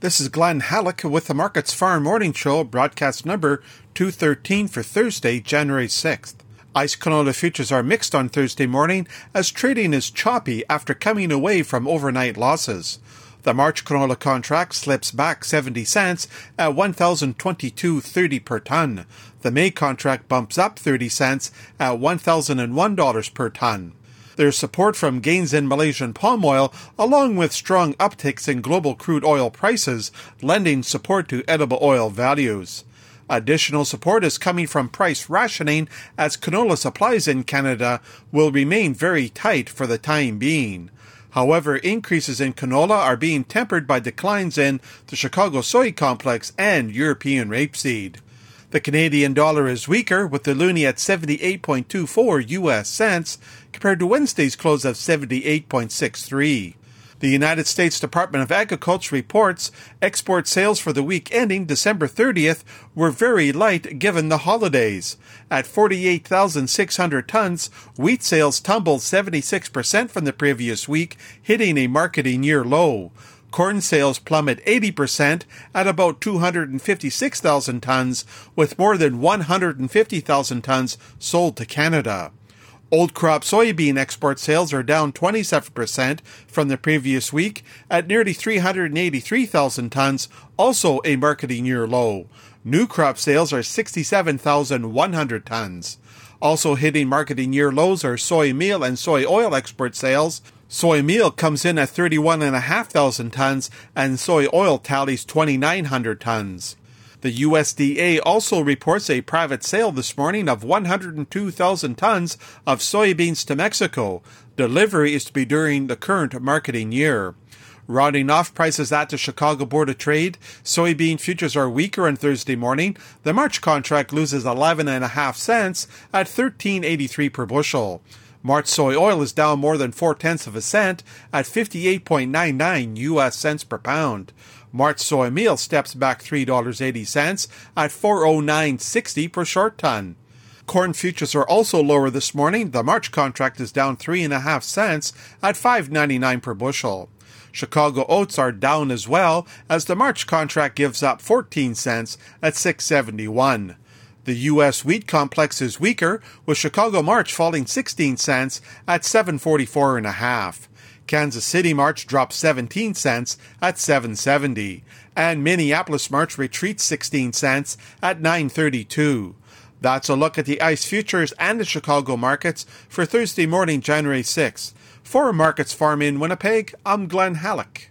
This is Glen Hallick with the Markets Farm Morning Show, broadcast number 213 for Thursday, January 6th. Ice canola futures are mixed on Thursday morning as trading is choppy after coming away from overnight losses. The March canola contract slips back 70 cents at 1022.30 per ton. The May contract bumps up 30 cents at $1,001 per ton. There's support from gains in Malaysian palm oil, along with strong upticks in global crude oil prices, lending support to edible oil values. Additional support is coming from price rationing as canola supplies in Canada will remain very tight for the time being. However, increases in canola are being tempered by declines in the Chicago soy complex and European rapeseed. The Canadian dollar is weaker, with the loonie at 78.24 US cents compared to Wednesday's close of 78.63. The United States Department of Agriculture reports export sales for the week ending December 30th were very light given the holidays. At 48,600 tons, wheat sales tumbled 76% from the previous week, hitting a marketing year low. Corn sales plummet 80% at about 256,000 tons, with more than 150,000 tons sold to Canada. Old crop soybean export sales are down 27% from the previous week at nearly 383,000 tons, also a marketing year low. New crop sales are 67,100 tons. Also hitting marketing year lows are soy meal and soy oil export sales, Soy meal comes in at 31,500 tons and soy oil tallies 2,900 tons. The USDA also reports a private sale this morning of 102,000 tons of soybeans to Mexico. Delivery is to be during the current marketing year. Rounding off prices at the Chicago Board of Trade, soybean futures are weaker on Thursday morning. The March contract loses 11.5 cents at 13.83 per bushel. March soy oil is down more than four tenths of a cent at 58.99 U.S. cents per pound. March soy meal steps back $3.80 at 409.60 per short ton. Corn futures are also lower this morning. The March contract is down three and a half cents at 5.99 per bushel. Chicago oats are down as well as the March contract gives up 14 cents at 671. The U.S. wheat complex is weaker, with Chicago March falling 16 cents at 744 and a half. Kansas City March drops 17 cents at 770, and Minneapolis March retreats 16 cents at 932. That's a look at the ICE futures and the Chicago markets for Thursday morning, January 6th. For Markets Farm in Winnipeg, I'm Glen Hallick.